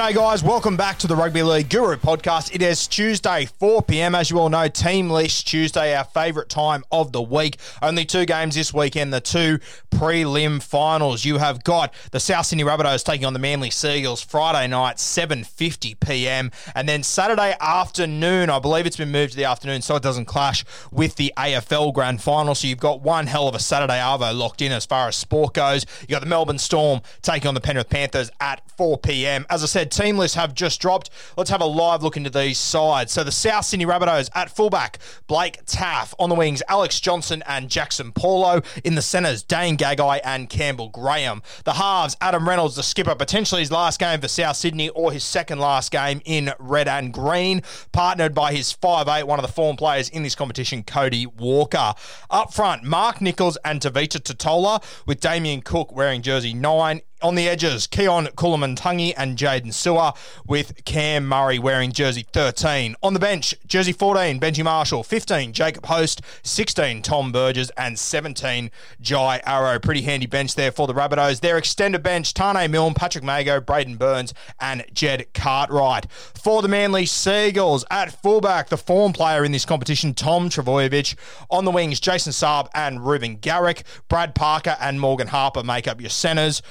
G'day, guys. Welcome back to the Rugby League Guru podcast. It is Tuesday, 4 p.m. As you all know, Team List Tuesday, our favourite time of the week. Only two games this weekend, the two prelim finals. You have got the South Sydney Rabbitohs taking on the Manly Sea Eagles Friday night, 7.50 p.m. And then Saturday afternoon, I believe it's been moved to the afternoon so it doesn't clash with the AFL Grand Final. So you've got one hell of a Saturday Arvo locked in as far as sport goes. You've got the Melbourne Storm taking on the Penrith Panthers at 4 p.m. As I said, team lists have just dropped. Let's have a live look into these sides. So the South Sydney Rabbitohs at fullback, Blake Taaffe. On the wings, Alex Johnson and Jaxson Paulo. In the centres, Dane Gagai and Campbell Graham. The halves, Adam Reynolds, the skipper, potentially his last game for South Sydney or his second last game in red and green, partnered by his 5'8", one of the form players in this competition, Cody Walker. Up front, Mark Nicholls and Tevita Tatola, with Damien Cook wearing jersey 9. On the edges, Keaon Koloamatangi and Jaydn Su'A with Cam Murray wearing jersey 13. On the bench, jersey 14, Benji Marshall, 15, Jacob Host, 16, Tom Burgess, and 17, Jai Arrow. Pretty handy bench there for the Rabbitohs. Their extended bench, Taane Milne, Patrick Mago, Braden Burns, and Jed Cartwright. For the Manly Sea Eagles, at fullback, the form player in this competition, Tom Trbojevic. On the wings, Jason Saab and Reuben Garrick. Brad Parker and Morgan Harper make up your centres.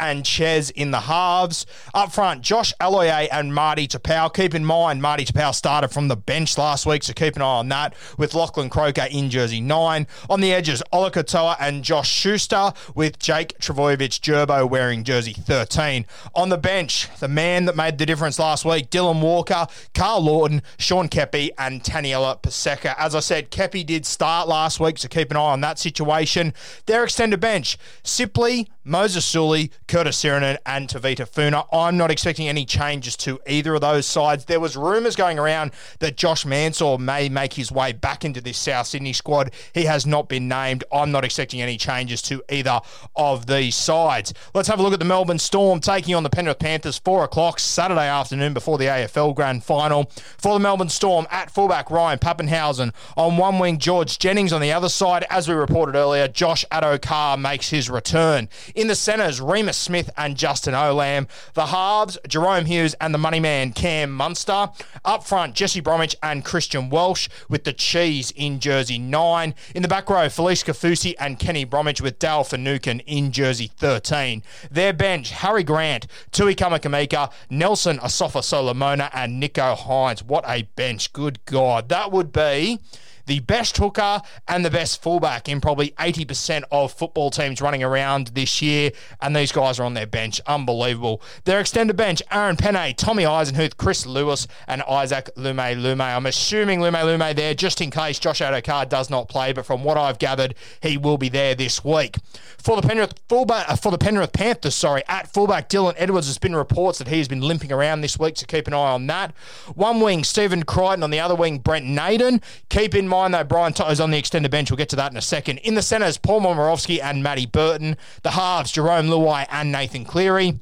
And Ches in the halves. Up front, Josh Aloiai and Marty Taupau. Keep in mind, Marty Taupau started from the bench last week, so keep an eye on that with Lachlan Croker in jersey 9. On the edges, Ola Katoa and Josh Schuster with Jake Trbojevic Gerbo wearing jersey 13. On the bench, the man that made the difference last week, Dylan Walker, Karl Lawton, Sean Keppie, and Taniela Paseka. As I said, Keppie did start last week, so keep an eye on that situation. Their extended bench, Sipley, Moses Suli, Curtis Sironen, and Tevita Funa. I'm not expecting any changes to either of those sides. There was rumours going around that Josh Mansour may make his way back into this South Sydney squad. He has not been named. I'm not expecting any changes to either of these sides. Let's have a look at the Melbourne Storm taking on the Penrith Panthers, 4 o'clock Saturday afternoon before the AFL Grand Final. For the Melbourne Storm, at fullback, Ryan Papenhuyzen. On one wing, George Jennings. On the other side, as we reported earlier, Josh Addo-Carr makes his return. In the centres, Reimis Smith and Justin Olam. The halves, Jahrome Hughes and the money man, Cam Munster. Up front, Jesse Bromwich and Christian Welch with the cheese in jersey 9. In the back row, Felise Kaufusi and Kenny Bromwich with Dale Finucane in jersey 13. Their bench, Harry Grant, Tui Kamikamica, Nelson Asofa Solomona, and Nicho Hynes. What a bench. Good God. That would be the best hooker and the best fullback in probably 80% of football teams running around this year, and these guys are on their bench. Unbelievable. Their extended bench, Aaron Pene, Tommy Eisenhuth, Chris Lewis, and Isaac Lumelume. I'm assuming Lumelume there just in case Josh Addo-Carr does not play, but from what I've gathered, he will be there this week. For the Penrith fullback, uh, for the Penrith Panthers, sorry, at fullback Dylan Edwards there's been reports that he has been limping around this week, so keep an eye on that. One wing, Stephen Crichton. On the other wing, Brent Naden. Keep in mind mind, though, Brian To'o's on the extended bench. We'll get to that in a second. In the centres, Paul Momirovski and Matty Burton. The halves, Jarome Luai and Nathan Cleary.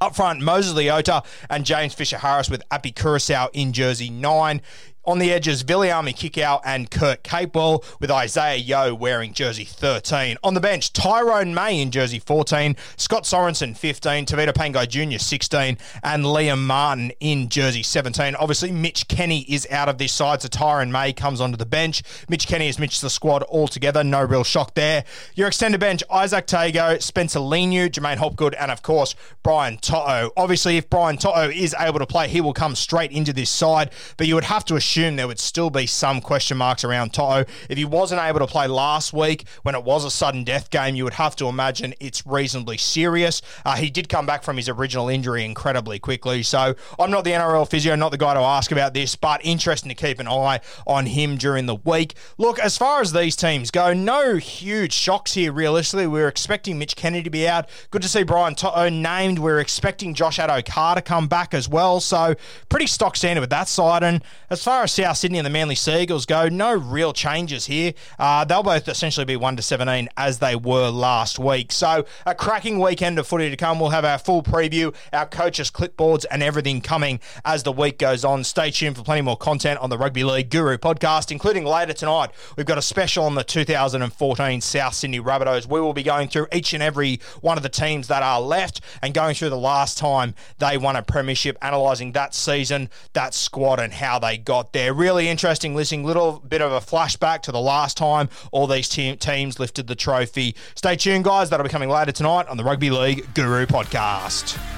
Up front, Moses Leota and James Fisher Harris with Api Koroisau in jersey 9. On the edges, Viliami Kikau and Kurt Capewell, with Isaah Yeo wearing jersey 13. On the bench, Tyrone May in jersey 14, Scott Sorensen 15, Tevita Pangai Jr. 16, and Liam Martin in jersey 17. Obviously, Mitch Kenny is out of this side, so Tyrone May comes onto the bench. Mitch Kenny has mitched the squad altogether. No real shock there. Your extended bench, Isaac Tago, Spencer Leniu, Jermaine Hopgood, and of course, Brian To'o. Obviously, if Brian To'o is able to play, he will come straight into this side, but you would have to assume assume there would still be some question marks around To'o. If he wasn't able to play last week when it was a sudden death game, you would have to imagine it's reasonably serious. Uh, he did come back from his original injury incredibly quickly. So I'm not the NRL physio, not the guy to ask about this, but interesting to keep an eye on him during the week. Look, as far as these teams go, no huge shocks here, realistically. We are expecting Mitch Kennedy to be out. Good to see Brian To'o named. We are expecting Josh Addo-Carr to come back as well. So pretty stock standard with that side. And as far as as South Sydney and the Manly Sea Eagles go, no real changes here. Uh, they'll both essentially be 1 to 17 as they were last week. So, a cracking weekend of footy to come. We'll have our full preview, our coaches' clipboards, and everything coming as the week goes on. Stay tuned for plenty more content on the Rugby League Guru podcast, including later tonight. We've got a special on the 2014 South Sydney Rabbitohs. We will be going through each and every one of the teams that are left and going through the last time they won a premiership, analysing that season, that squad, and how they got there there. Really interesting listening. Little bit of a flashback to the last time all these te- teams lifted the trophy. Stay tuned, guys. That'll be coming later tonight on the Rugby League Guru podcast.